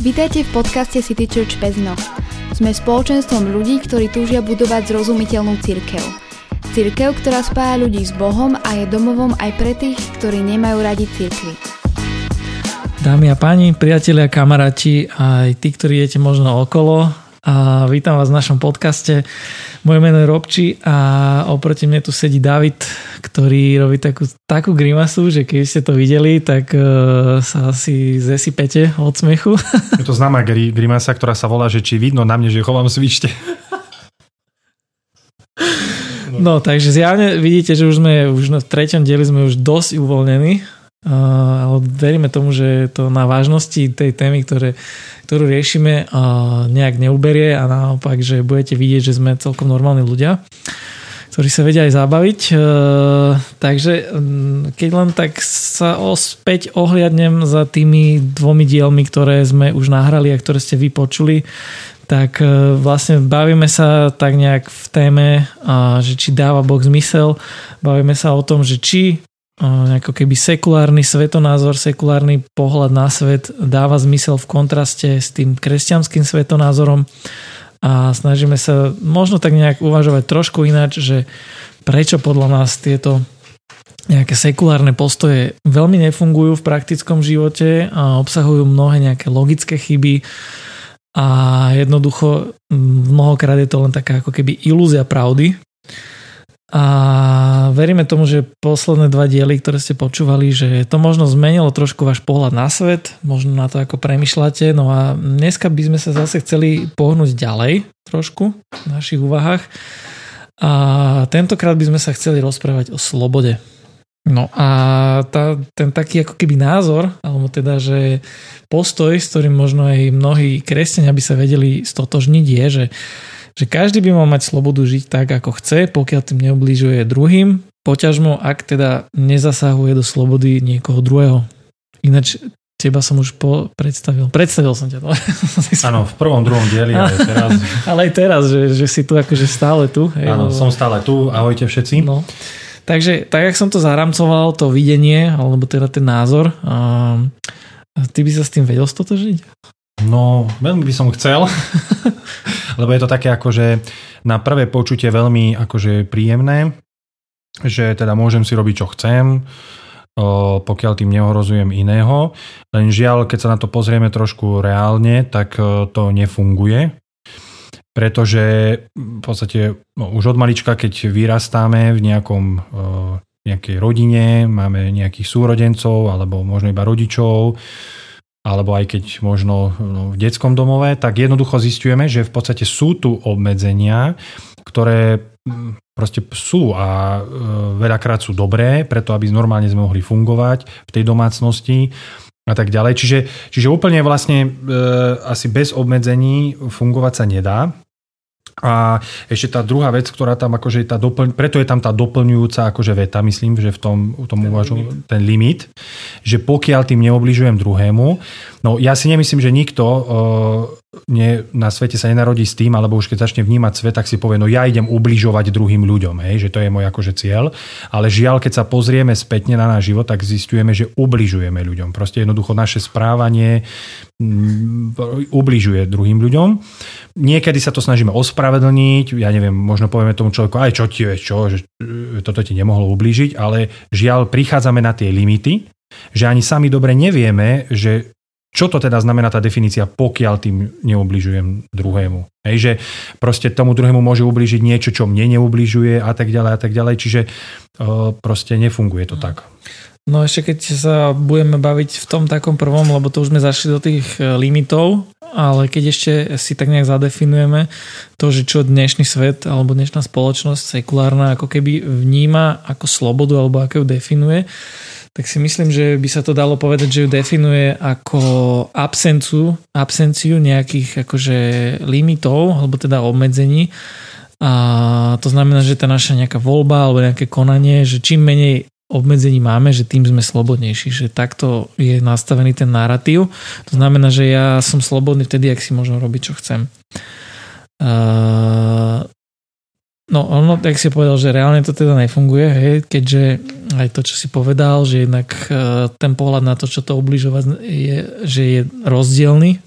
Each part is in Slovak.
Vítajte v podcaste City Church Pezno. Sme spoločenstvom ľudí, ktorí túžia budovať zrozumiteľnú církev. Církev, ktorá spája ľudí s Bohom a je domovom aj pre tých, ktorí nemajú radi církvy. Dámy a páni, priatelia, kamaráti, aj tí, ktorí jete možno okolo, a vítam vás v našom podcaste. Moje meno je Robči a oproti mne tu sedí David, ktorý robí takú, takú grimasu, že keď ste to videli, tak uh, sa asi zesypete od smechu. Je to známa grimasa, ktorá sa volá, že či vidno na mne, že chovám svište. No, takže zjavne vidíte, že už sme už v treťom dieli sme už dosť uvoľnení ale veríme tomu, že to na vážnosti tej témy, ktoré, ktorú riešime, nejak neuberie a naopak, že budete vidieť, že sme celkom normálni ľudia ktorí sa vedia aj zabaviť. Takže keď len tak sa ospäť ohliadnem za tými dvomi dielmi, ktoré sme už nahrali a ktoré ste vypočuli, tak vlastne bavíme sa tak nejak v téme, že či dáva Boh zmysel, bavíme sa o tom, že či ako keby sekulárny svetonázor, sekulárny pohľad na svet dáva zmysel v kontraste s tým kresťanským svetonázorom. A snažíme sa možno tak nejak uvažovať trošku ináč, že prečo podľa nás tieto nejaké sekulárne postoje veľmi nefungujú v praktickom živote a obsahujú mnohé nejaké logické chyby. A jednoducho mnohokrát je to len taká ako keby ilúzia pravdy, a veríme tomu, že posledné dva diely, ktoré ste počúvali, že to možno zmenilo trošku váš pohľad na svet, možno na to, ako premyšľate. No a dneska by sme sa zase chceli pohnúť ďalej trošku v našich úvahách. A tentokrát by sme sa chceli rozprávať o slobode. No a tá, ten taký ako keby názor, alebo teda, že postoj, s ktorým možno aj mnohí kresťania by sa vedeli stotožniť, je, že že každý by mal mať slobodu žiť tak, ako chce, pokiaľ tým neublížuje druhým, poťažmo, ak teda nezasahuje do slobody niekoho druhého. Ináč teba som už po predstavil. Predstavil som ťa. Áno, v prvom, druhom dieli, ale teraz. ale aj teraz, že, že si tu akože stále tu. Áno, som stále tu. Ahojte všetci. No. Takže tak, jak som to zaramcoval, to videnie, alebo teda ten názor, a ty by sa s tým vedel stotožiť? No, veľmi by som chcel, lebo je to také akože na prvé počutie veľmi akože príjemné, že teda môžem si robiť, čo chcem, pokiaľ tým neohrozujem iného. Len žiaľ, keď sa na to pozrieme trošku reálne, tak to nefunguje. Pretože v podstate no, už od malička, keď vyrastáme v nejakom nejakej rodine, máme nejakých súrodencov alebo možno iba rodičov, alebo aj keď možno no, v detskom domove, tak jednoducho zistujeme, že v podstate sú tu obmedzenia, ktoré mm, proste sú a e, veľakrát sú dobré, preto aby normálne sme mohli fungovať v tej domácnosti a tak ďalej. Čiže, čiže úplne vlastne e, asi bez obmedzení fungovať sa nedá. A ešte tá druhá vec, ktorá tam akože tá doplň, preto je tam tá doplňujúca akože veta, myslím, že v tom, v tom ten, uvažu, limit. ten limit, že pokiaľ tým neobližujem druhému, no ja si nemyslím, že nikto uh, nie, na svete sa nenarodí s tým, alebo už keď začne vnímať svet, tak si povie, no ja idem ubližovať druhým ľuďom, hej, že to je môj akože cieľ. Ale žiaľ, keď sa pozrieme spätne na náš život, tak zistujeme, že ubližujeme ľuďom. Proste jednoducho naše správanie mm, ubližuje druhým ľuďom. Niekedy sa to snažíme ospravedlniť, ja neviem, možno povieme tomu človeku, aj čo ti je, čo, že e, toto ti nemohlo ublížiť, ale žiaľ, prichádzame na tie limity, že ani sami dobre nevieme, že čo to teda znamená tá definícia, pokiaľ tým neubližujem druhému? Hej, že proste tomu druhému môže ubližiť niečo, čo mne neubližuje a tak ďalej a tak ďalej, čiže uh, proste nefunguje to tak. No ešte keď sa budeme baviť v tom takom prvom, lebo to už sme zašli do tých e, limitov, ale keď ešte si tak nejak zadefinujeme to, že čo dnešný svet alebo dnešná spoločnosť sekulárna ako keby vníma ako slobodu alebo ako ju definuje, tak si myslím, že by sa to dalo povedať, že ju definuje ako absencu, absenciu nejakých akože limitov, alebo teda obmedzení. A to znamená, že tá naša nejaká voľba alebo nejaké konanie, že čím menej obmedzení máme, že tým sme slobodnejší, že takto je nastavený ten narratív. To znamená, že ja som slobodný vtedy, ak si môžem robiť, čo chcem. No ono, tak si povedal, že reálne to teda nefunguje, hej, keďže aj to, čo si povedal, že jednak e, ten pohľad na to, čo to ubližovať je, že je rozdielny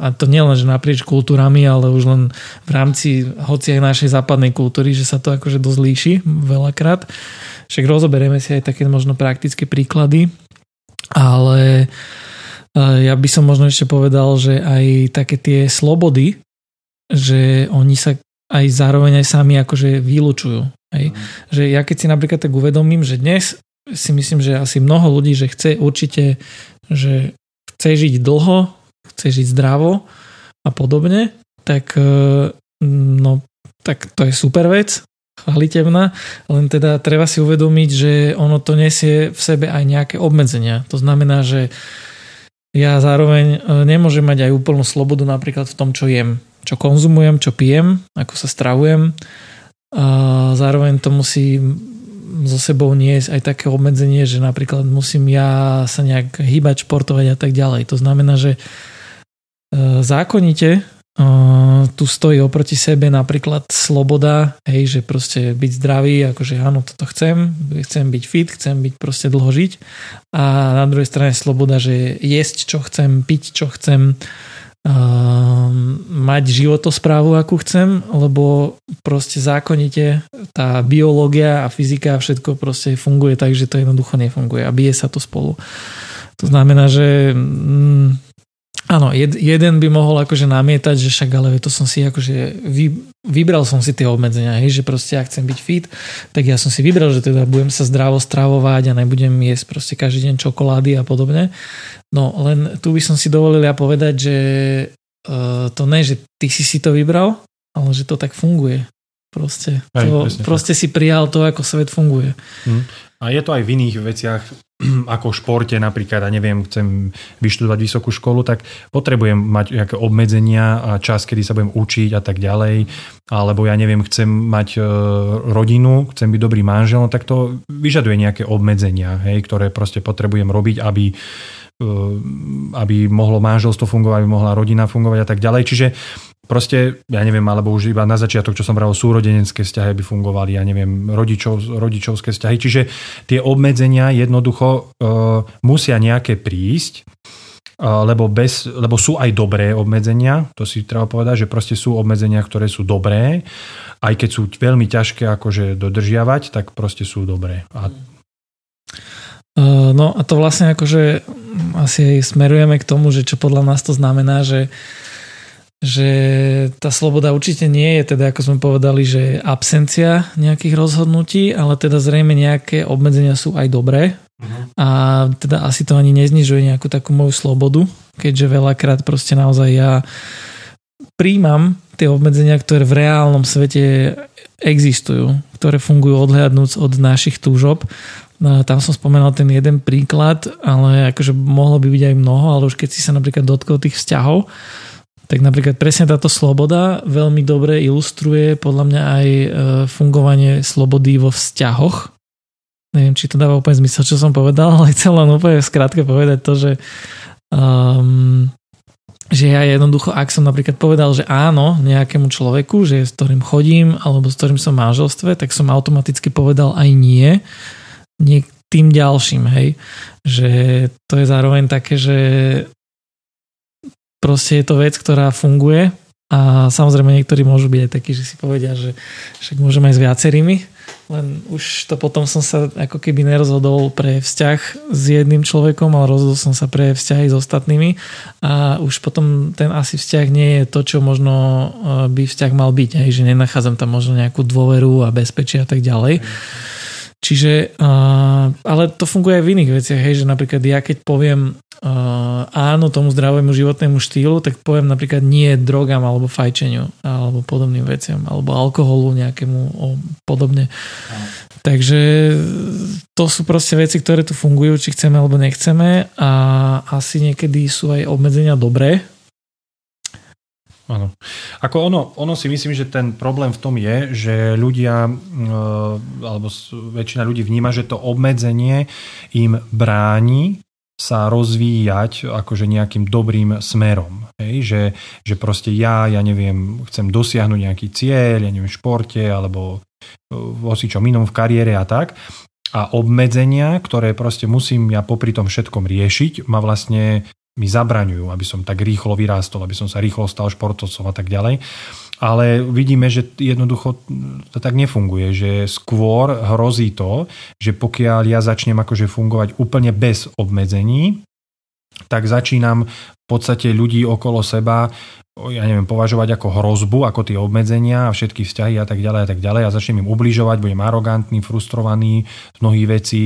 a to nielen, že naprieč kultúrami, ale už len v rámci hoci aj našej západnej kultúry, že sa to akože dosť líši veľakrát. Však rozoberieme si aj také možno praktické príklady, ale ja by som možno ešte povedal, že aj také tie slobody, že oni sa aj zároveň aj sami akože vylúčujú. Hej? Mm. Že ja keď si napríklad tak uvedomím, že dnes si myslím, že asi mnoho ľudí, že chce určite, že chce žiť dlho, chce žiť zdravo a podobne, tak, e, no, tak to je super vec, chvalitevná, len teda treba si uvedomiť, že ono to nesie v sebe aj nejaké obmedzenia. To znamená, že ja zároveň e, nemôžem mať aj úplnú slobodu napríklad v tom, čo jem, čo konzumujem, čo pijem, ako sa stravujem. A zároveň to musí so sebou niesť aj také obmedzenie, že napríklad musím ja sa nejak hýbať, športovať a tak ďalej. To znamená, že E, zákonite e, tu stojí oproti sebe napríklad sloboda, hej, že proste byť zdravý, akože áno, toto chcem, chcem byť fit, chcem byť proste dlho žiť a na druhej strane sloboda, že jesť čo chcem, piť čo chcem, uh, mať životosprávu akú chcem, lebo proste zákonite tá biológia a fyzika a všetko proste funguje tak, že to jednoducho nefunguje a bije sa to spolu. To znamená, že mm, Áno, jed, jeden by mohol akože namietať, že však ale to som si akože vy, vybral som si tie obmedzenia, hej, že proste ja chcem byť fit, tak ja som si vybral, že teda budem sa zdravo stravovať a nebudem jesť proste každý deň čokolády a podobne. No len tu by som si dovolil ja povedať, že uh, to ne, že ty si si to vybral, ale že to tak funguje. Proste, to, Aj, proste si prijal to, ako svet funguje. Mm. A je to aj v iných veciach, ako v športe napríklad, a neviem, chcem vyštudovať vysokú školu, tak potrebujem mať nejaké obmedzenia a čas, kedy sa budem učiť a tak ďalej. Alebo ja neviem, chcem mať e, rodinu, chcem byť dobrý manžel, no tak to vyžaduje nejaké obmedzenia, hej, ktoré proste potrebujem robiť, aby e, aby mohlo manželstvo fungovať, aby mohla rodina fungovať a tak ďalej. Čiže proste, ja neviem, alebo už iba na začiatok, čo som bral, súrodenecké vzťahy by fungovali, ja neviem, rodičov, rodičovské vzťahy. Čiže tie obmedzenia jednoducho uh, musia nejaké prísť, uh, lebo, bez, lebo sú aj dobré obmedzenia, to si treba povedať, že proste sú obmedzenia, ktoré sú dobré, aj keď sú veľmi ťažké akože dodržiavať, tak proste sú dobré. A No a to vlastne akože asi smerujeme k tomu, že čo podľa nás to znamená, že že tá sloboda určite nie je teda, ako sme povedali, že absencia nejakých rozhodnutí, ale teda zrejme nejaké obmedzenia sú aj dobré uh-huh. a teda asi to ani neznižuje nejakú takú moju slobodu, keďže veľakrát proste naozaj ja príjmam tie obmedzenia, ktoré v reálnom svete existujú, ktoré fungujú odhľadnúc od našich túžob. No, tam som spomenal ten jeden príklad, ale akože mohlo by byť aj mnoho, ale už keď si sa napríklad dotkol tých vzťahov, tak napríklad presne táto sloboda veľmi dobre ilustruje podľa mňa aj e, fungovanie slobody vo vzťahoch. Neviem, či to dáva úplne zmysel, čo som povedal, ale chcem len úplne skrátke povedať to, že um, že ja jednoducho, ak som napríklad povedal, že áno nejakému človeku, že s ktorým chodím alebo s ktorým som v manželstve, tak som automaticky povedal aj nie, nie tým ďalším, hej. Že to je zároveň také, že proste je to vec, ktorá funguje a samozrejme niektorí môžu byť aj takí, že si povedia, že však môžeme aj s viacerými, len už to potom som sa ako keby nerozhodol pre vzťah s jedným človekom, ale rozhodol som sa pre vzťahy s ostatnými a už potom ten asi vzťah nie je to, čo možno e, by vzťah mal byť, hej, že nenachádzam tam možno nejakú dôveru a bezpečie a tak ďalej. Čiže, ale to funguje aj v iných veciach, hej, že napríklad ja keď poviem uh, áno tomu zdravému životnému štýlu, tak poviem napríklad nie drogám alebo fajčeniu alebo podobným veciam alebo alkoholu nejakému o, podobne. Áno. Takže to sú proste veci, ktoré tu fungujú, či chceme alebo nechceme a asi niekedy sú aj obmedzenia dobré, Áno. Ako ono, ono si myslím, že ten problém v tom je, že ľudia, e, alebo väčšina ľudí vníma, že to obmedzenie im bráni sa rozvíjať akože nejakým dobrým smerom. Hej? Že, že proste ja, ja neviem, chcem dosiahnuť nejaký cieľ, ja neviem, v športe alebo v osičom inom v kariére a tak. A obmedzenia, ktoré proste musím ja popri tom všetkom riešiť, ma vlastne mi zabraňujú, aby som tak rýchlo vyrástol, aby som sa rýchlo stal športovcom a tak ďalej. Ale vidíme, že jednoducho to tak nefunguje, že skôr hrozí to, že pokiaľ ja začnem akože fungovať úplne bez obmedzení, tak začínam v podstate ľudí okolo seba ja neviem, považovať ako hrozbu, ako tie obmedzenia a všetky vzťahy a tak ďalej a tak ďalej. A začnem im ubližovať, budem arogantný, frustrovaný z mnohých vecí,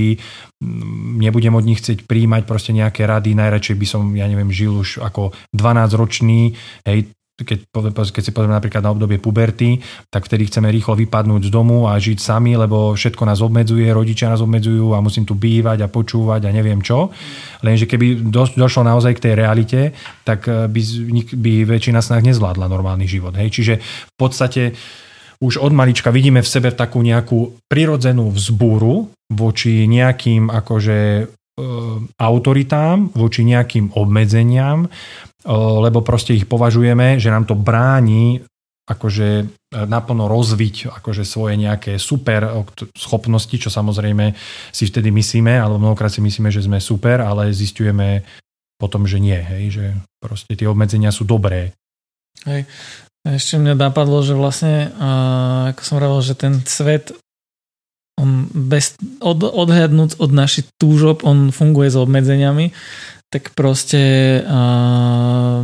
nebudem od nich chcieť príjmať proste nejaké rady, najradšej by som, ja neviem, žil už ako 12 ročný, hej, keď, keď si pozrieme napríklad na obdobie puberty, tak vtedy chceme rýchlo vypadnúť z domu a žiť sami, lebo všetko nás obmedzuje, rodičia nás obmedzujú a musím tu bývať a počúvať a neviem čo. Lenže keby do, došlo naozaj k tej realite, tak eh, by, by väčšina z nás nezvládla normálny život. Hej? Čiže v podstate už od malička vidíme v sebe takú nejakú prirodzenú vzbúru voči nejakým akože autoritám, voči nejakým obmedzeniam lebo proste ich považujeme, že nám to bráni akože e, naplno rozviť akože svoje nejaké super schopnosti, čo samozrejme si vtedy myslíme, alebo mnohokrát si myslíme, že sme super, ale zistujeme potom, že nie, hej, že proste tie obmedzenia sú dobré. Hej. Ešte mňa napadlo, že vlastne, ako som hovoril, že ten svet on bez, od, odhľadnúť od našich túžob, on funguje s obmedzeniami tak proste uh,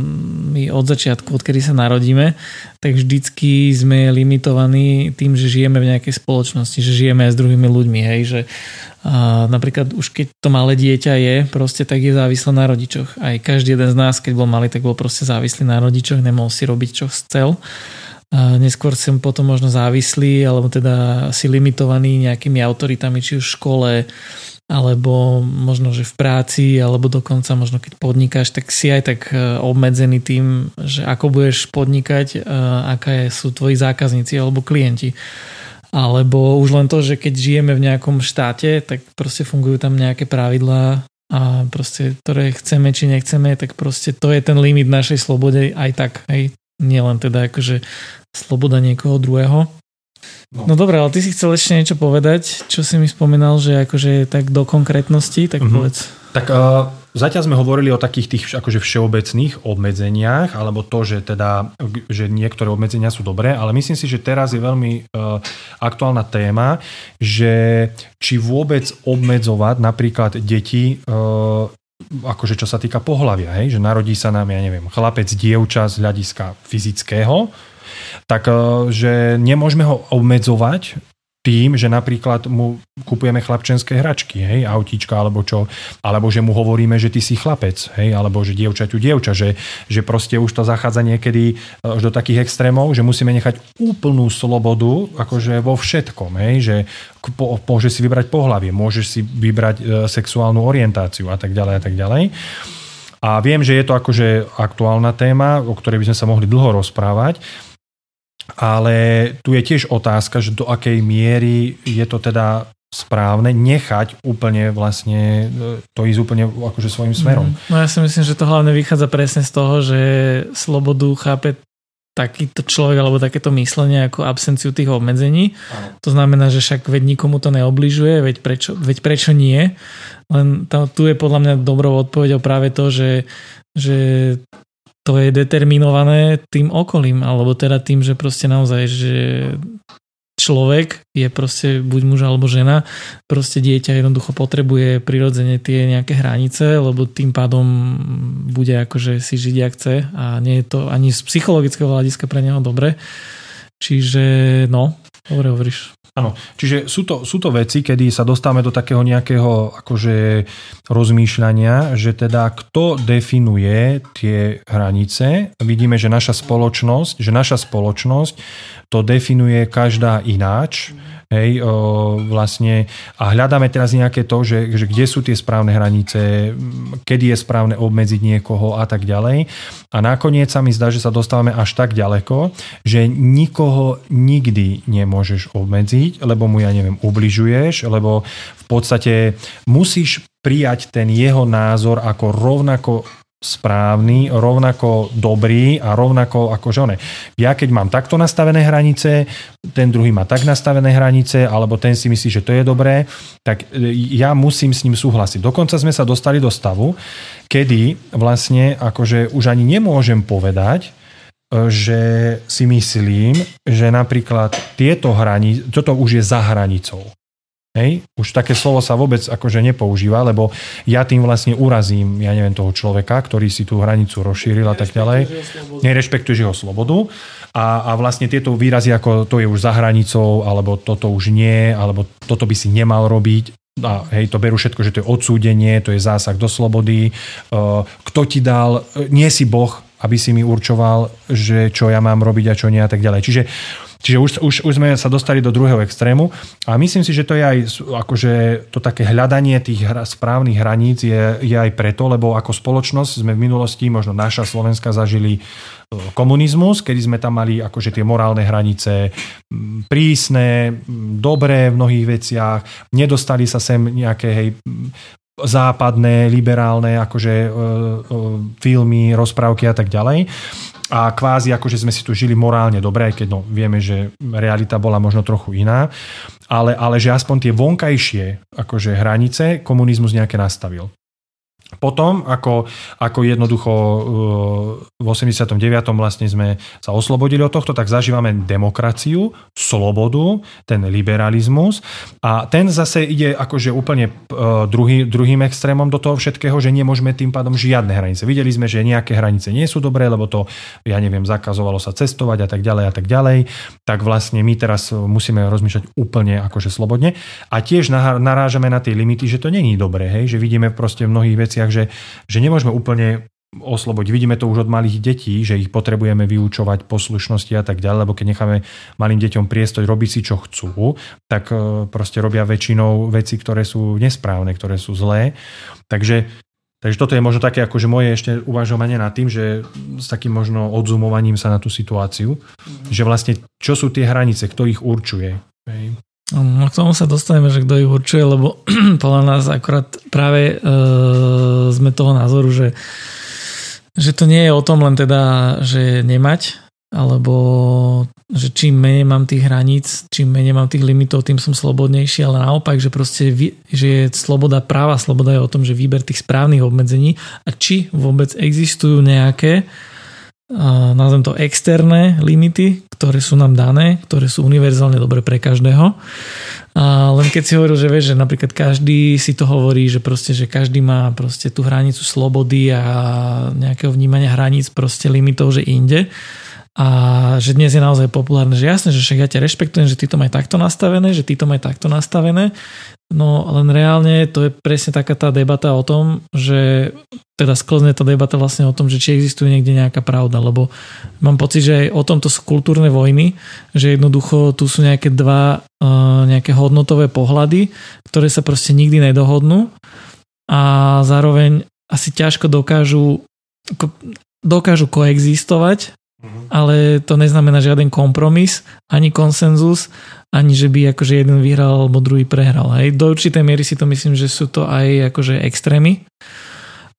my od začiatku, odkedy sa narodíme, tak vždycky sme limitovaní tým, že žijeme v nejakej spoločnosti, že žijeme aj s druhými ľuďmi, hej, že uh, napríklad už keď to malé dieťa je, proste tak je závislé na rodičoch. Aj každý jeden z nás, keď bol malý, tak bol proste závislý na rodičoch, nemohol si robiť, čo chcel. Uh, neskôr som potom možno závislý, alebo teda si limitovaný nejakými autoritami, či už v škole, alebo možno, že v práci, alebo dokonca možno keď podnikáš, tak si aj tak e, obmedzený tým, že ako budeš podnikať, e, aká sú tvoji zákazníci alebo klienti. Alebo už len to, že keď žijeme v nejakom štáte, tak proste fungujú tam nejaké pravidlá a proste, ktoré chceme či nechceme, tak proste to je ten limit našej slobode aj tak, hej. Nielen teda akože sloboda niekoho druhého. No. no dobre, ale ty si chcel ešte niečo povedať, čo si mi spomínal, že akože tak do konkrétnosti, tak mm-hmm. povedz. Tak uh, zatiaľ sme hovorili o takých tých akože všeobecných obmedzeniach, alebo to, že teda, že niektoré obmedzenia sú dobré, ale myslím si, že teraz je veľmi uh, aktuálna téma, že či vôbec obmedzovať napríklad deti uh, akože čo sa týka pohľavia, hej, že narodí sa nám, ja neviem, chlapec, dievča z hľadiska fyzického, tak e, že nemôžeme ho obmedzovať tým, že napríklad mu kupujeme chlapčenské hračky, hej, autíčka alebo čo, alebo že mu hovoríme, že ty si chlapec, hej, alebo že dievčaťu dievča, že, že proste už to zachádza niekedy e, až do takých extrémov, že musíme nechať úplnú slobodu, akože vo všetkom, hej, že po, môžeš si vybrať pohlavie, môžeš si vybrať e, sexuálnu orientáciu a tak ďalej a tak ďalej. A viem, že je to akože aktuálna téma, o ktorej by sme sa mohli dlho rozprávať, ale tu je tiež otázka, že do akej miery je to teda správne nechať úplne vlastne e, to ísť úplne akože svojim smerom. No ja si myslím, že to hlavne vychádza presne z toho, že slobodu chápe takýto človek alebo takéto myslenie ako absenciu tých obmedzení. Ano. To znamená, že však veď nikomu to neobližuje, veď prečo, veď prečo nie. Len tam, tu je podľa mňa dobrou odpovedou práve to, že, že to je determinované tým okolím, alebo teda tým, že proste naozaj, že človek je proste buď muž alebo žena, proste dieťa jednoducho potrebuje prirodzene tie nejaké hranice, lebo tým pádom bude akože si žiť jak chce a nie je to ani z psychologického hľadiska pre neho dobre. Čiže no, dobre hovoríš. Áno, čiže sú to, sú to veci, kedy sa dostávame do takého nejakého akože rozmýšľania, že teda kto definuje tie hranice. Vidíme, že naša spoločnosť, že naša spoločnosť to definuje každá ináč. Hej, o, vlastne, a hľadáme teraz nejaké to, že, že kde sú tie správne hranice, kedy je správne obmedziť niekoho a tak ďalej. A nakoniec sa mi zdá, že sa dostávame až tak ďaleko, že nikoho nikdy nemôžeš obmedziť, lebo mu, ja neviem, ubližuješ, lebo v podstate musíš prijať ten jeho názor ako rovnako správny, rovnako dobrý a rovnako ako žone. Ja keď mám takto nastavené hranice, ten druhý má tak nastavené hranice, alebo ten si myslí, že to je dobré, tak e, ja musím s ním súhlasiť. Dokonca sme sa dostali do stavu, kedy vlastne akože už ani nemôžem povedať, že si myslím, že napríklad tieto hranice, toto už je za hranicou. Hej? Už také slovo sa vôbec akože nepoužíva, lebo ja tým vlastne urazím, ja neviem, toho človeka, ktorý si tú hranicu rozšíril a tak ďalej. Nerešpektuješ jeho slobodu. A, a vlastne tieto výrazy ako to je už za hranicou, alebo toto už nie, alebo toto by si nemal robiť, a hej, to berú všetko, že to je odsúdenie, to je zásah do slobody. E, kto ti dal, e, nie si Boh, aby si mi určoval, že čo ja mám robiť a čo nie a tak ďalej. Čiže Čiže už, už, už sme sa dostali do druhého extrému a myslím si, že to je aj akože to také hľadanie tých správnych hraníc je, je aj preto, lebo ako spoločnosť sme v minulosti, možno naša Slovenska zažili e, komunizmus, kedy sme tam mali akože tie morálne hranice prísne, dobré v mnohých veciach, nedostali sa sem nejaké hej, západné, liberálne akože e, e, filmy, rozprávky a tak ďalej a kvázi ako, že sme si tu žili morálne dobre, aj keď no, vieme, že realita bola možno trochu iná, ale, ale že aspoň tie vonkajšie akože hranice komunizmus nejaké nastavil. Potom, ako, ako jednoducho uh, v 89. vlastne sme sa oslobodili od tohto, tak zažívame demokraciu, slobodu, ten liberalizmus a ten zase ide akože úplne uh, druhý, druhým extrémom do toho všetkého, že nemôžeme tým pádom žiadne hranice. Videli sme, že nejaké hranice nie sú dobré, lebo to, ja neviem, zakazovalo sa cestovať a tak ďalej a tak ďalej, tak vlastne my teraz musíme rozmýšľať úplne akože slobodne a tiež narážame na tie limity, že to není dobré, hej, že vidíme proste v mnohých veciach, že, že nemôžeme úplne oslobodiť. Vidíme to už od malých detí, že ich potrebujeme vyučovať poslušnosti a tak ďalej, lebo keď necháme malým deťom priestor robiť si, čo chcú, tak e, proste robia väčšinou veci, ktoré sú nesprávne, ktoré sú zlé. Takže, takže toto je možno také akože moje ešte uvažovanie nad tým, že s takým možno odzumovaním sa na tú situáciu, mm. že vlastne čo sú tie hranice, kto ich určuje. Hej. No k tomu sa dostaneme, že kto ich určuje, lebo podľa nás akorát práve e, sme toho názoru, že, že to nie je o tom len teda, že nemať, alebo že čím menej mám tých hraníc, čím menej mám tých limitov, tým som slobodnejší, ale naopak, že proste že je sloboda práva, sloboda je o tom, že výber tých správnych obmedzení a či vôbec existujú nejaké nazvem to externé limity, ktoré sú nám dané, ktoré sú univerzálne dobre pre každého. A len keď si hovoril, že vieš, že napríklad každý si to hovorí, že proste, že každý má proste tú hranicu slobody a nejakého vnímania hraníc proste limitov, že inde, a že dnes je naozaj populárne, že jasne, že však ja ťa rešpektujem, že ty to maj takto nastavené, že ty to maj takto nastavené, no len reálne to je presne taká tá debata o tom, že teda sklzne tá debata vlastne o tom, že či existuje niekde nejaká pravda, lebo mám pocit, že aj o tomto sú kultúrne vojny, že jednoducho tu sú nejaké dva uh, nejaké hodnotové pohľady, ktoré sa proste nikdy nedohodnú a zároveň asi ťažko dokážu dokážu koexistovať. Ale to neznamená žiaden kompromis, ani konsenzus, ani že by akože jeden vyhral alebo druhý prehral. Hej. Do určitej miery si to myslím, že sú to aj akože extrémy,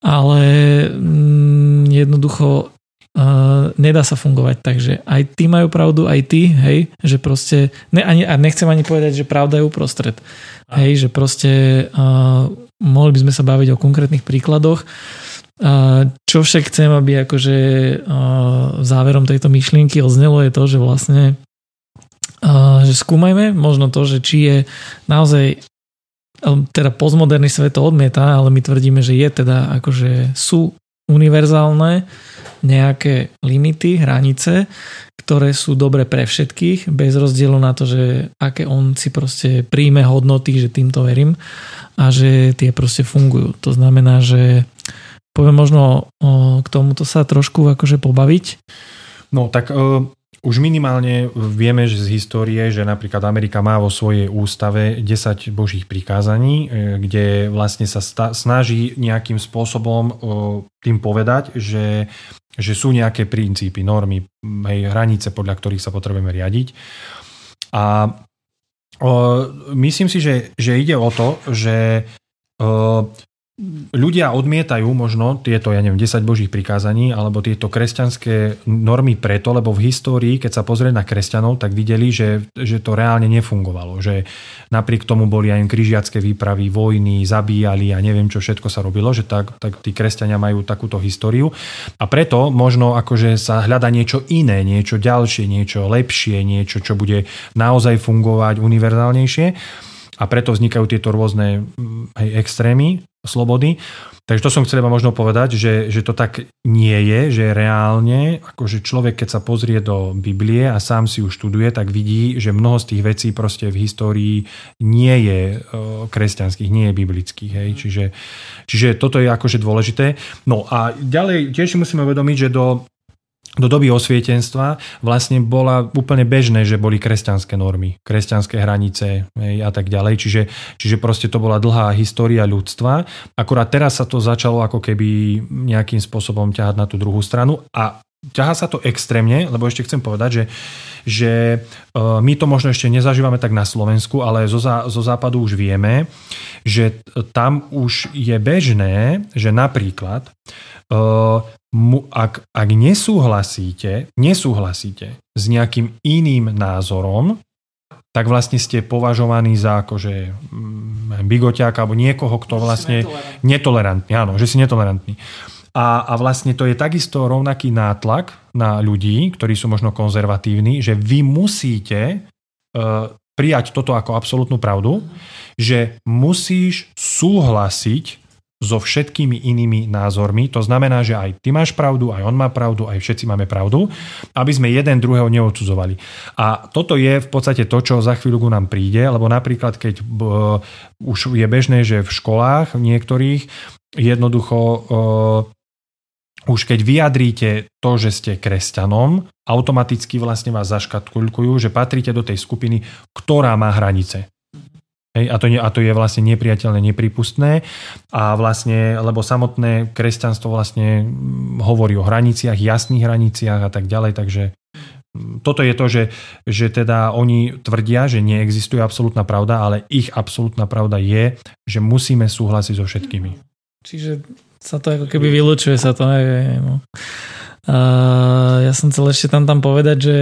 ale mm, jednoducho uh, nedá sa fungovať tak, že aj tí majú pravdu, aj ty, hej, že proste, ne, ani, a nechcem ani povedať, že pravda je uprostred. Hej, že proste uh, mohli by sme sa baviť o konkrétnych príkladoch, čo však chcem, aby akože záverom tejto myšlienky odznelo je to, že vlastne že skúmajme možno to, že či je naozaj teda postmoderný svet to odmieta, ale my tvrdíme, že je teda akože sú univerzálne nejaké limity, hranice, ktoré sú dobre pre všetkých, bez rozdielu na to, že aké on si proste príjme hodnoty, že týmto verím a že tie proste fungujú. To znamená, že poviem možno k tomuto sa trošku akože pobaviť. No tak uh, už minimálne vieme že z histórie, že napríklad Amerika má vo svojej ústave 10 božích prikázaní, e, kde vlastne sa sta- snaží nejakým spôsobom uh, tým povedať, že, že sú nejaké princípy, normy, hej, hranice, podľa ktorých sa potrebujeme riadiť. A uh, myslím si, že, že ide o to, že ľudia odmietajú možno tieto, ja neviem, 10 božích prikázaní alebo tieto kresťanské normy preto, lebo v histórii, keď sa pozrieť na kresťanov, tak videli, že, že to reálne nefungovalo. Že napriek tomu boli aj križiacké výpravy, vojny, zabíjali a neviem, čo všetko sa robilo, že tak, tak tí kresťania majú takúto históriu. A preto možno akože sa hľada niečo iné, niečo ďalšie, niečo lepšie, niečo, čo bude naozaj fungovať univerzálnejšie a preto vznikajú tieto rôzne mm, hej, extrémy slobody. Takže to som chcel iba možno povedať, že, že to tak nie je, že reálne, akože človek, keď sa pozrie do Biblie a sám si ju študuje, tak vidí, že mnoho z tých vecí proste v histórii nie je e, kresťanských, nie je biblických. Hej. Čiže, čiže toto je akože dôležité. No a ďalej tiež musíme uvedomiť, že do do doby osvietenstva vlastne bola úplne bežné, že boli kresťanské normy, kresťanské hranice a tak ďalej. Čiže, čiže proste to bola dlhá história ľudstva. Akurát teraz sa to začalo ako keby nejakým spôsobom ťahať na tú druhú stranu a ťaha sa to extrémne, lebo ešte chcem povedať, že, že e, my to možno ešte nezažívame tak na Slovensku, ale zo, zo západu už vieme, že tam už je bežné, že napríklad mu, ak, ak nesúhlasíte, nesúhlasíte s nejakým iným názorom, tak vlastne ste považovaní za akože mm, bigoťák alebo niekoho, kto vlastne netolerantný. Áno, že si netolerantný. A, a vlastne to je takisto rovnaký nátlak na ľudí, ktorí sú možno konzervatívni, že vy musíte uh, prijať toto ako absolútnu pravdu, že musíš súhlasiť so všetkými inými názormi. To znamená, že aj ty máš pravdu, aj on má pravdu, aj všetci máme pravdu, aby sme jeden druhého neodsudzovali. A toto je v podstate to, čo za chvíľu nám príde, lebo napríklad, keď už je bežné, že v školách niektorých jednoducho už keď vyjadríte to, že ste kresťanom, automaticky vlastne vás zaškatkulkujú, že patríte do tej skupiny, ktorá má hranice. Hej, a, to nie, a to je vlastne nepriateľné, nepripustné. A vlastne, lebo samotné kresťanstvo vlastne mm, hovorí o hraniciach, jasných hraniciach a tak ďalej, takže mm, toto je to, že, že teda oni tvrdia, že neexistuje absolútna pravda, ale ich absolútna pravda je, že musíme súhlasiť so všetkými. Čiže sa to ako keby vylúčuje sa to. Aj, no. Ja som chcel ešte tam tam povedať, že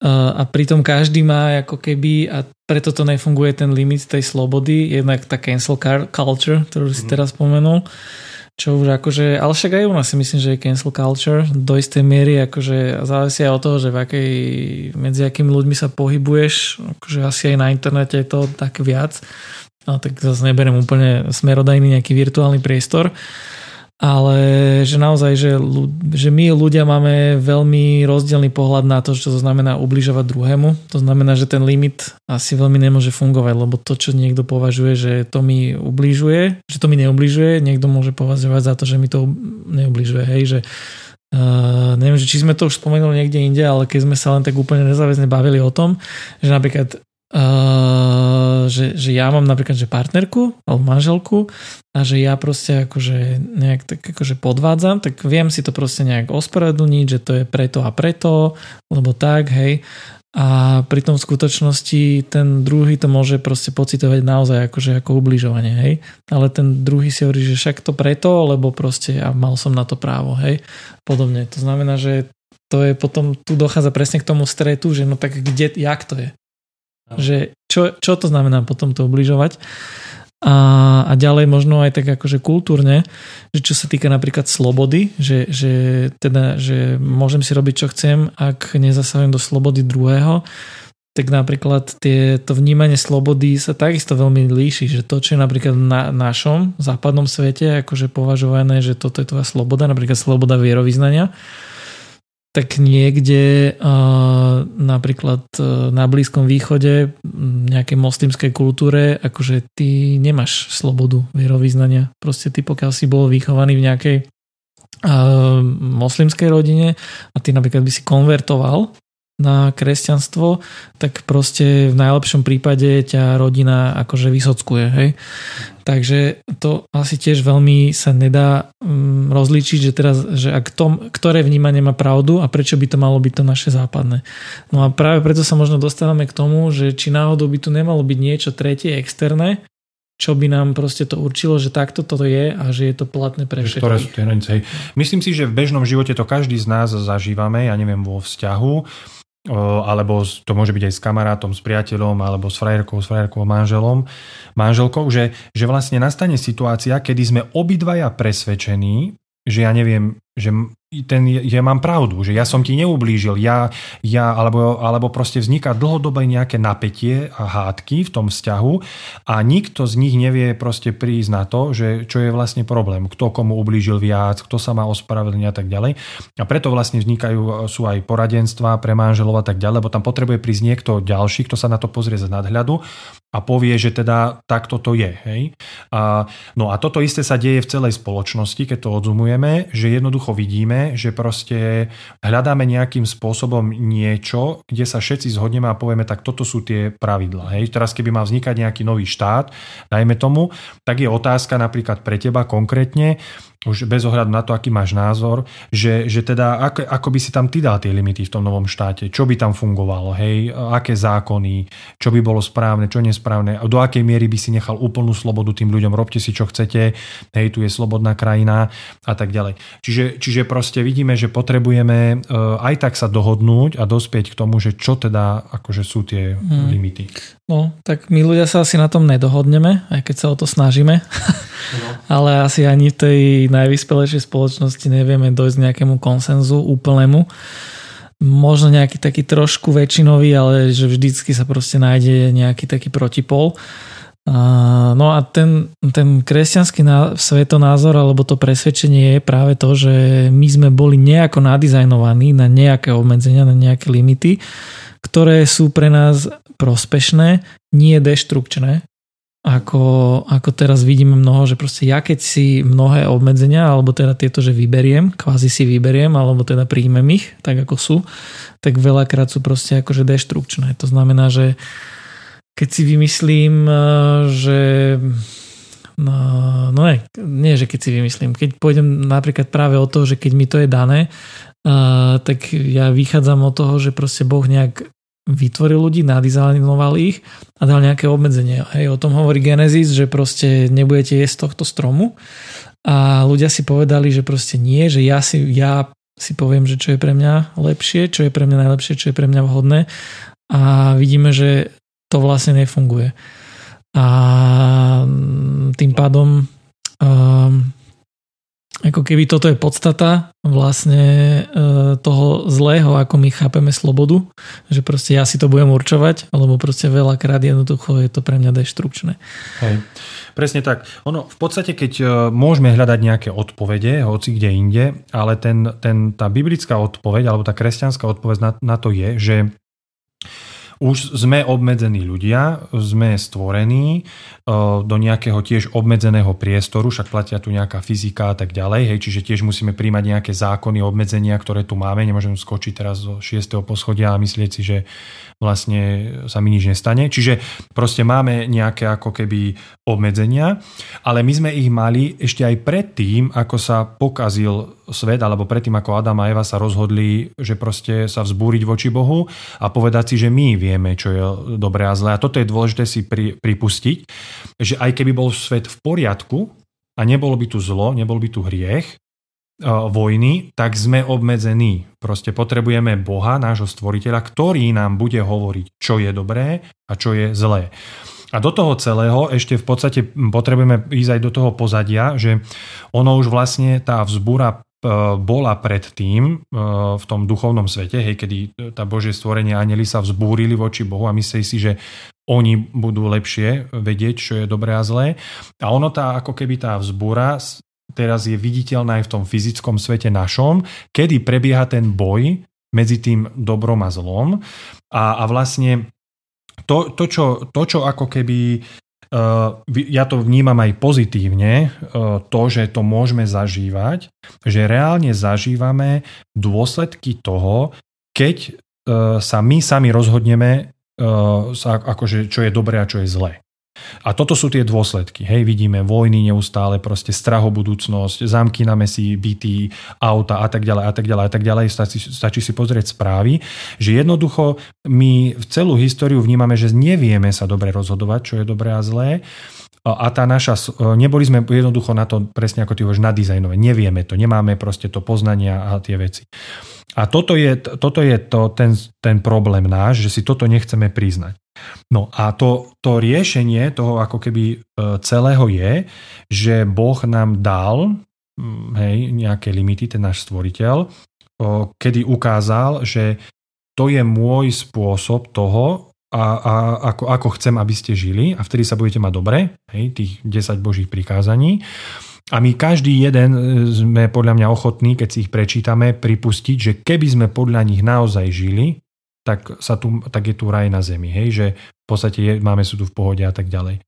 a pritom každý má ako keby a preto to nefunguje ten limit tej slobody, jednak tá cancel culture, ktorú si mhm. teraz spomenul, čo už akože, ale však aj u nás si myslím, že je cancel culture do istej miery, akože závisí aj od toho, že v akej, medzi akými ľuďmi sa pohybuješ, akože asi aj na internete je to tak viac, ale tak zase neberiem úplne smerodajný nejaký virtuálny priestor, ale že naozaj, že, že my ľudia máme veľmi rozdielný pohľad na to, čo to znamená ubližovať druhému. To znamená, že ten limit asi veľmi nemôže fungovať, lebo to, čo niekto považuje, že to mi ubližuje, že to mi neubližuje, niekto môže považovať za to, že mi to neubližuje. Hej, že Uh, neviem, že či sme to už spomenuli niekde inde, ale keď sme sa len tak úplne nezáväzne bavili o tom, že napríklad uh, že, že ja mám napríklad že partnerku alebo manželku a že ja proste akože nejak tak akože podvádzam, tak viem si to proste nejak ospravedlniť, že to je preto a preto, lebo tak, hej. A pri tom v skutočnosti ten druhý to môže proste pocitovať naozaj akože ako ubližovanie, hej. Ale ten druhý si hovorí, že však to preto, lebo proste ja mal som na to právo, hej. Podobne. To znamená, že to je potom, tu dochádza presne k tomu stretu, že no tak kde, jak to je? Že čo, čo to znamená potom to ubližovať? A, a ďalej možno aj tak akože kultúrne, že čo sa týka napríklad slobody, že, že teda, že môžem si robiť čo chcem, ak nezasahujem do slobody druhého, tak napríklad tie, to vnímanie slobody sa takisto veľmi líši, že to, čo je napríklad na našom západnom svete akože považované, že toto je tvoja sloboda, napríklad sloboda vierovýznania, tak niekde napríklad e, na Blízkom východe, nejakej moslimskej kultúre, akože ty nemáš slobodu vierovýznania. Proste ty pokiaľ si bol vychovaný v nejakej moslimskej rodine a ty napríklad by si konvertoval na kresťanstvo, tak proste v najlepšom prípade ťa rodina akože vysockuje, hej. Takže to asi tiež veľmi sa nedá um, rozlíčiť, že teraz, že ak tom, ktoré vnímanie má pravdu a prečo by to malo byť to naše západné. No a práve preto sa možno dostávame k tomu, že či náhodou by tu nemalo byť niečo tretie externé, čo by nám proste to určilo, že takto toto je a že je to platné pre všetkých. Ktoré sú tie hranice. Myslím si, že v bežnom živote to každý z nás zažívame, ja neviem, vo vzťahu, alebo to môže byť aj s kamarátom, s priateľom, alebo s frajerkou, s frajerkou, manželom, manželkou, že, že vlastne nastane situácia, kedy sme obidvaja presvedčení, že ja neviem, že ten, ja mám pravdu, že ja som ti neublížil, ja, ja alebo, alebo proste vzniká dlhodobé nejaké napätie a hádky v tom vzťahu a nikto z nich nevie proste prísť na to, že čo je vlastne problém, kto komu ublížil viac, kto sa má ospravedlniť a tak ďalej. A preto vlastne vznikajú, sú aj poradenstva pre manželov a tak ďalej, lebo tam potrebuje prísť niekto ďalší, kto sa na to pozrie z nadhľadu a povie, že teda takto to je. Hej? A, no a toto isté sa deje v celej spoločnosti, keď to odzumujeme, že jednoducho vidíme, že proste hľadáme nejakým spôsobom niečo, kde sa všetci zhodneme a povieme, tak toto sú tie pravidla. Hej? Teraz keby mal vznikať nejaký nový štát, dajme tomu, tak je otázka napríklad pre teba konkrétne, už bez ohľadu na to, aký máš názor, že, že teda ako, ako by si tam ty dal tie limity v tom novom štáte, čo by tam fungovalo, hej, aké zákony, čo by bolo správne, čo nesprávne, do akej miery by si nechal úplnú slobodu tým ľuďom, robte si čo chcete, hej, tu je slobodná krajina a tak ďalej. Čiže, čiže proste vidíme, že potrebujeme uh, aj tak sa dohodnúť a dospieť k tomu, že čo teda akože sú tie hmm. limity. No, tak my ľudia sa asi na tom nedohodneme, aj keď sa o to snažíme. No. Ale asi ani v tej najvyspelejšej spoločnosti nevieme dojsť k nejakému konsenzu úplnému. Možno nejaký taký trošku väčšinový, ale že vždycky sa proste nájde nejaký taký protipol. No a ten, ten kresťanský svetonázor alebo to presvedčenie je práve to, že my sme boli nejako nadizajnovaní na nejaké obmedzenia, na nejaké limity, ktoré sú pre nás prospešné, nie deštrukčné, ako, ako teraz vidíme mnoho, že proste ja keď si mnohé obmedzenia, alebo teda tieto, že vyberiem, kvázi si vyberiem, alebo teda príjmem ich, tak ako sú, tak veľakrát sú proste akože deštrukčné. To znamená, že keď si vymyslím, eh, že No, no nie, nie, že keď si vymyslím. Keď pôjdem napríklad práve o to, že keď mi to je dané, uh, tak ja vychádzam od toho, že proste Boh nejak vytvoril ľudí, nadizajnoval ich a dal nejaké obmedzenie. Hej, o tom hovorí Genesis, že proste nebudete jesť tohto stromu a ľudia si povedali, že proste nie, že ja si, ja si poviem, že čo je pre mňa lepšie, čo je pre mňa najlepšie, čo je pre mňa vhodné a vidíme, že to vlastne nefunguje. A tým pádom ako keby toto je podstata vlastne e, toho zlého, ako my chápeme slobodu, že proste ja si to budem určovať, alebo proste veľakrát jednoducho je to pre mňa deštrukčné. Hej. Presne tak. Ono, v podstate, keď e, môžeme hľadať nejaké odpovede, hoci kde inde, ale ten, ten, tá biblická odpoveď, alebo tá kresťanská odpoveď na, na to je, že už sme obmedzení ľudia, sme stvorení E, do nejakého tiež obmedzeného priestoru, však platia tu nejaká fyzika a tak ďalej, hej, čiže tiež musíme príjmať nejaké zákony, obmedzenia, ktoré tu máme, nemôžem skočiť teraz zo 6. poschodia a myslieť si, že vlastne sa mi nič nestane. Čiže proste máme nejaké ako keby obmedzenia, ale my sme ich mali ešte aj predtým, ako sa pokazil svet, alebo predtým, ako Adam a Eva sa rozhodli, že proste sa vzbúriť voči Bohu a povedať si, že my vieme, čo je dobré a zlé. A toto je dôležité si pri, pripustiť, že aj keby bol svet v poriadku a nebolo by tu zlo, nebol by tu hriech, vojny, tak sme obmedzení. Proste potrebujeme Boha, nášho stvoriteľa, ktorý nám bude hovoriť, čo je dobré a čo je zlé. A do toho celého ešte v podstate potrebujeme ísť aj do toho pozadia, že ono už vlastne tá vzbúra E, bola predtým e, v tom duchovnom svete, hej, kedy tá Božie stvorenie anjeli sa vzbúrili voči Bohu a mysleli si, že oni budú lepšie vedieť, čo je dobré a zlé. A ono tá, ako keby tá vzbúra teraz je viditeľná aj v tom fyzickom svete našom, kedy prebieha ten boj medzi tým dobrom a zlom. A, a vlastne to, to, čo, to, čo ako keby Eh, ja to vnímam aj pozitívne, eh, to, že to môžeme zažívať, že reálne zažívame dôsledky toho, keď eh, sa my sami rozhodneme, akože, čo je dobré a čo je zlé. A toto sú tie dôsledky. Hej, vidíme vojny neustále, proste straho budúcnosť, zámky na mesi, byty, auta a tak ďalej a tak ďalej a tak ďalej. Stačí, stačí si pozrieť správy, že jednoducho my v celú históriu vnímame, že nevieme sa dobre rozhodovať, čo je dobré a zlé a tá naša, neboli sme jednoducho na to presne ako ty hovoríš, nadizajnové. Nevieme to, nemáme proste to poznania a tie veci. A toto je, toto je to, ten, ten problém náš, že si toto nechceme priznať. No a to, to riešenie toho ako keby e, celého je, že Boh nám dal hej, nejaké limity, ten náš stvoriteľ, kedy ukázal, že to je môj spôsob toho, a, a ako, ako chcem, aby ste žili a vtedy sa budete mať dobre, hej, tých 10 božích prikázaní. A my každý jeden e, sme podľa mňa ochotní, keď si ich prečítame, pripustiť, že keby sme podľa nich naozaj žili, tak, sa tu, tak je tu raj na zemi. Hej? Že v podstate je, máme sú tu v pohode a tak ďalej.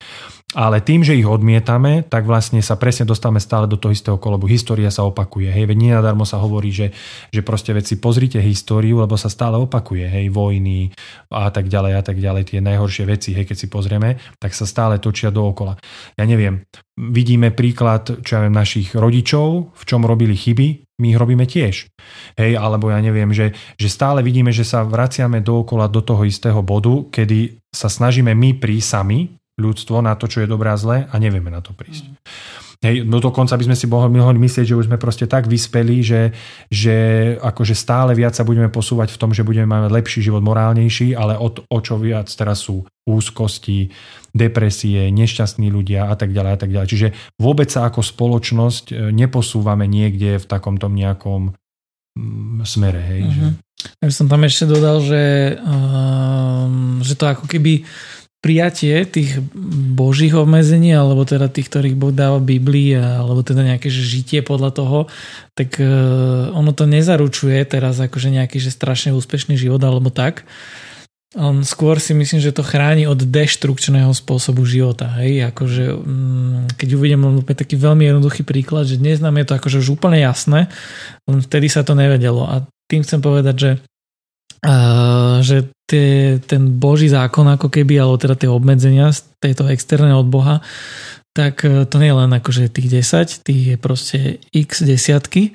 Ale tým, že ich odmietame, tak vlastne sa presne dostávame stále do toho istého kolobu. História sa opakuje. Hej, veď nenadarmo sa hovorí, že, že proste veci pozrite históriu, lebo sa stále opakuje. Hej, vojny a tak ďalej a tak ďalej. Tie najhoršie veci, hej, keď si pozrieme, tak sa stále točia dookola. Ja neviem, vidíme príklad, čo ja viem, našich rodičov, v čom robili chyby, my ich robíme tiež. Hej, alebo ja neviem, že, že stále vidíme, že sa vraciame dookola do toho istého bodu, kedy sa snažíme my prísť sami, ľudstvo, na to, čo je dobré a zlé a nevieme na to prísť. Mm. Hej, no dokonca by sme si mohli myslieť, že už sme proste tak vyspeli, že, že akože stále viac sa budeme posúvať v tom, že budeme mať lepší život, morálnejší, ale o, o čo viac teraz sú úzkosti, depresie, nešťastní ľudia a tak ďalej a tak ďalej. Čiže vôbec sa ako spoločnosť e, neposúvame niekde v takomto nejakom mm, smere. Hej, uh-huh. že... Mhm. Ja by som tam ešte dodal, že, um, že to ako keby prijatie tých božích obmedzení, alebo teda tých, ktorých Boh dáva v Biblii, alebo teda nejaké žitie podľa toho, tak uh, ono to nezaručuje teraz akože nejaký že strašne úspešný život alebo tak. On skôr si myslím, že to chráni od deštrukčného spôsobu života. Hej? Akože, um, keď uvidím taký veľmi jednoduchý príklad, že dnes nám je to akože už úplne jasné, len vtedy sa to nevedelo. A tým chcem povedať, že Že tie, ten boží zákon ako keby, alebo teda tie obmedzenia z tejto externé od Boha, tak e, to nie je len akože tých 10, tých je proste x desiatky.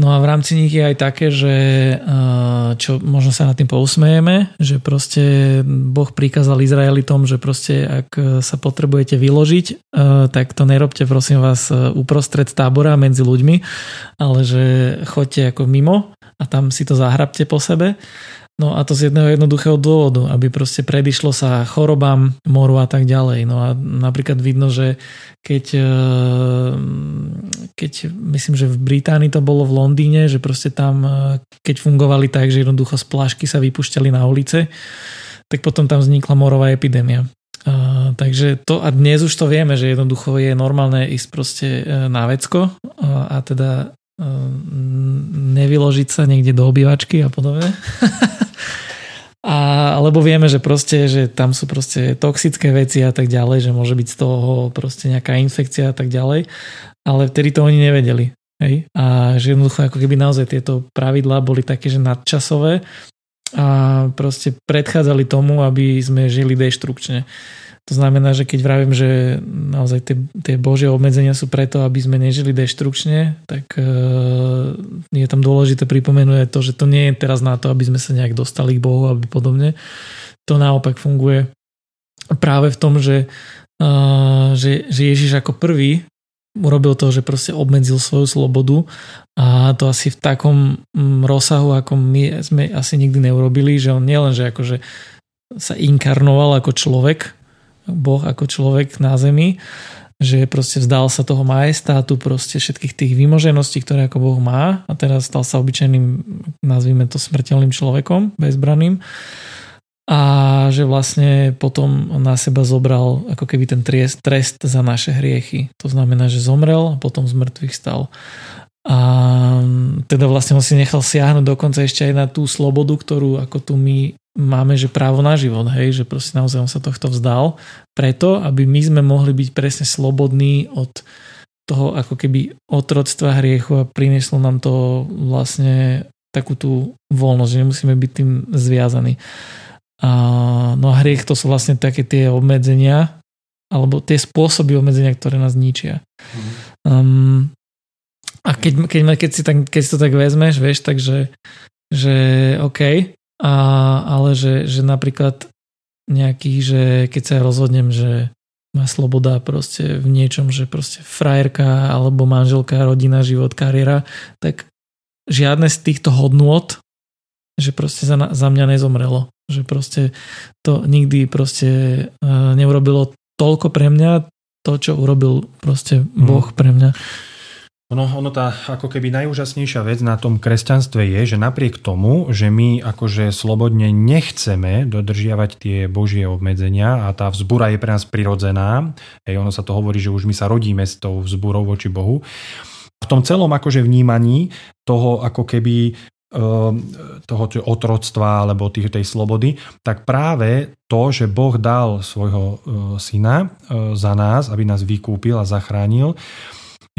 No a v rámci nich je aj také, že uh, čo možno sa nad tým pousmejeme, že proste Boh prikázal Izraelitom, že proste ak sa potrebujete vyložiť, tak to nerobte prosím vás uprostred tábora medzi ľuďmi, ale že choďte ako mimo a tam si to zahrabte po sebe. No a to z jedného jednoduchého dôvodu, aby proste predišlo sa chorobám, moru a tak ďalej. No a napríklad vidno, že keď, e, keď myslím, že v Británii to bolo v Londýne, že proste tam, e, keď fungovali tak, že jednoducho z plášky sa vypušťali na ulice, tak potom tam vznikla morová epidémia. Uh, takže to a dnes už to vieme, že jednoducho je normálne ísť proste na vecko uh, a teda nevyložiť sa niekde do obývačky a podobne. a, lebo vieme, že proste, že tam sú proste toxické veci a tak ďalej, že môže byť z toho proste nejaká infekcia a tak ďalej, ale vtedy to oni nevedeli. Hej? A že jednoducho ako keby naozaj tieto pravidlá boli také, že nadčasové a proste predchádzali tomu, aby sme žili deštrukčne. To znamená, že keď vravím, že naozaj tie, tie božie obmedzenia sú preto, aby sme nežili deštrukčne, tak e, je tam dôležité pripomenúť to, že to nie je teraz na to, aby sme sa nejak dostali k Bohu, aby podobne. To naopak funguje práve v tom, že, e, že, že Ježiš ako prvý urobil to, že proste obmedzil svoju slobodu a to asi v takom mm, rozsahu, ako my sme asi nikdy neurobili, že on nielen, že akože sa inkarnoval ako človek, Boh ako človek na zemi, že proste vzdal sa toho majestátu, proste všetkých tých vymožeností, ktoré ako Boh má a teraz stal sa obyčajným, nazvime to smrteľným človekom, bezbraným a že vlastne potom na seba zobral ako keby ten trest, trest za naše hriechy. To znamená, že zomrel a potom z mŕtvych stal. A teda vlastne on si nechal siahnuť dokonca ešte aj na tú slobodu, ktorú ako tu my máme, že právo na život, hej, že proste naozaj on sa tohto vzdal, preto, aby my sme mohli byť presne slobodní od toho ako keby otroctva hriechu a prinieslo nám to vlastne takú tú voľnosť, že nemusíme byť tým zviazaní. A, no a hriech to sú vlastne také tie obmedzenia, alebo tie spôsoby obmedzenia, ktoré nás ničia. Um, a keď, keď, keď, si tak, keď si to tak vezmeš, vieš, takže že OK, a, ale že, že napríklad nejaký, že keď sa rozhodnem, že moja sloboda proste v niečom, že proste frajerka alebo manželka, rodina, život, kariéra, tak žiadne z týchto hodnôt, že proste za, za mňa nezomrelo. Že proste to nikdy proste uh, neurobilo toľko pre mňa, to, čo urobil proste Boh mm. pre mňa. Ono, ono tá ako keby najúžasnejšia vec na tom kresťanstve je, že napriek tomu, že my akože slobodne nechceme dodržiavať tie božie obmedzenia a tá vzbura je pre nás prirodzená, hej, ono sa to hovorí, že už my sa rodíme s tou vzburou voči Bohu, v tom celom akože vnímaní toho ako keby ehm, toho otroctva alebo tej slobody, tak práve to, že Boh dal svojho e, syna e, za nás, aby nás vykúpil a zachránil,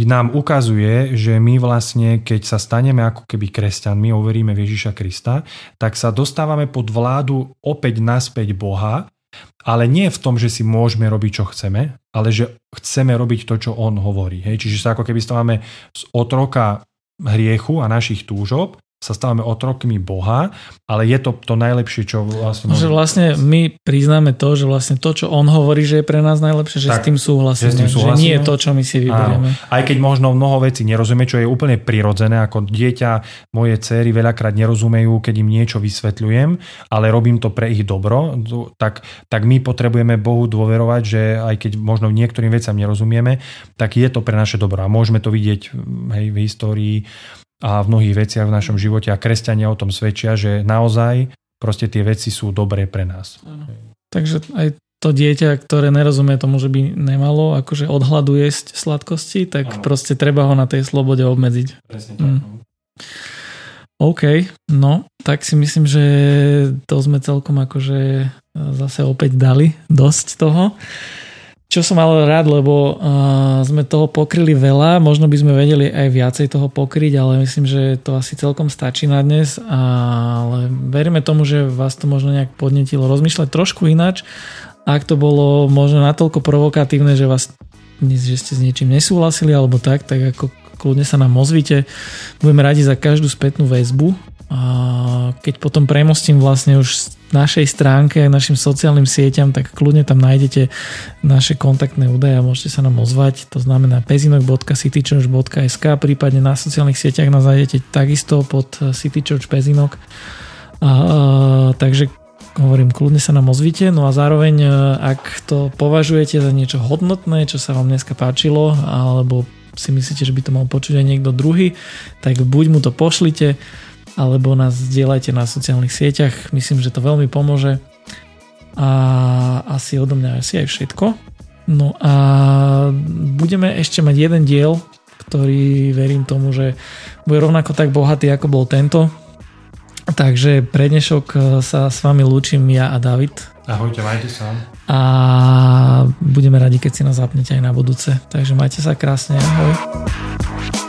nám ukazuje, že my vlastne, keď sa staneme ako keby kresťanmi, overíme Ježiša Krista, tak sa dostávame pod vládu opäť naspäť Boha, ale nie v tom, že si môžeme robiť, čo chceme, ale že chceme robiť to, čo On hovorí. Hej? Čiže sa ako keby stávame z otroka hriechu a našich túžob sa stávame otrokmi Boha, ale je to to najlepšie, čo vlastne... Že vlastne my priznáme to, že vlastne to, čo on hovorí, že je pre nás najlepšie, že tak, s tým súhlasíme. Že, s tým súhlasíme. že nie je to, čo my si vyberieme. Áno. Aj keď možno mnoho vecí nerozumie, čo je úplne prirodzené, ako dieťa, moje céry veľakrát nerozumejú, keď im niečo vysvetľujem, ale robím to pre ich dobro, tak, tak my potrebujeme Bohu dôverovať, že aj keď možno niektorým veciam nerozumieme, tak je to pre naše dobro. A môžeme to vidieť hej, v histórii a v mnohých veciach v našom živote a kresťania o tom svedčia, že naozaj proste tie veci sú dobré pre nás. Takže aj to dieťa, ktoré nerozumie tomu, že by nemalo akože od hladu jesť sladkosti, tak ano. proste treba ho na tej slobode obmedziť. Presne tak. Mm. No. OK, no, tak si myslím, že to sme celkom akože zase opäť dali dosť toho čo som ale rád, lebo uh, sme toho pokryli veľa, možno by sme vedeli aj viacej toho pokryť, ale myslím, že to asi celkom stačí na dnes, ale veríme tomu, že vás to možno nejak podnetilo rozmýšľať trošku ináč, ak to bolo možno natoľko provokatívne, že vás že ste s niečím nesúhlasili alebo tak, tak ako kľudne sa nám ozvite. Budeme radi za každú spätnú väzbu a keď potom premostím vlastne už našej stránke, našim sociálnym sieťam, tak kľudne tam nájdete naše kontaktné údaje a môžete sa nám ozvať. To znamená pezinok.citychurch.sk prípadne na sociálnych sieťach nás nájdete takisto pod City Church Pezinok. A, a, takže hovorím, kľudne sa nám ozvite, no a zároveň ak to považujete za niečo hodnotné, čo sa vám dneska páčilo, alebo si myslíte, že by to mal počuť aj niekto druhý, tak buď mu to pošlite, alebo nás zdieľajte na sociálnych sieťach. Myslím, že to veľmi pomôže. A asi odo mňa asi aj všetko. No a budeme ešte mať jeden diel, ktorý verím tomu, že bude rovnako tak bohatý, ako bol tento. Takže pre dnešok sa s vami lúčim ja a David. Ahojte, majte sa. A budeme radi, keď si nás zapnete aj na budúce. Takže majte sa krásne. Ahoj.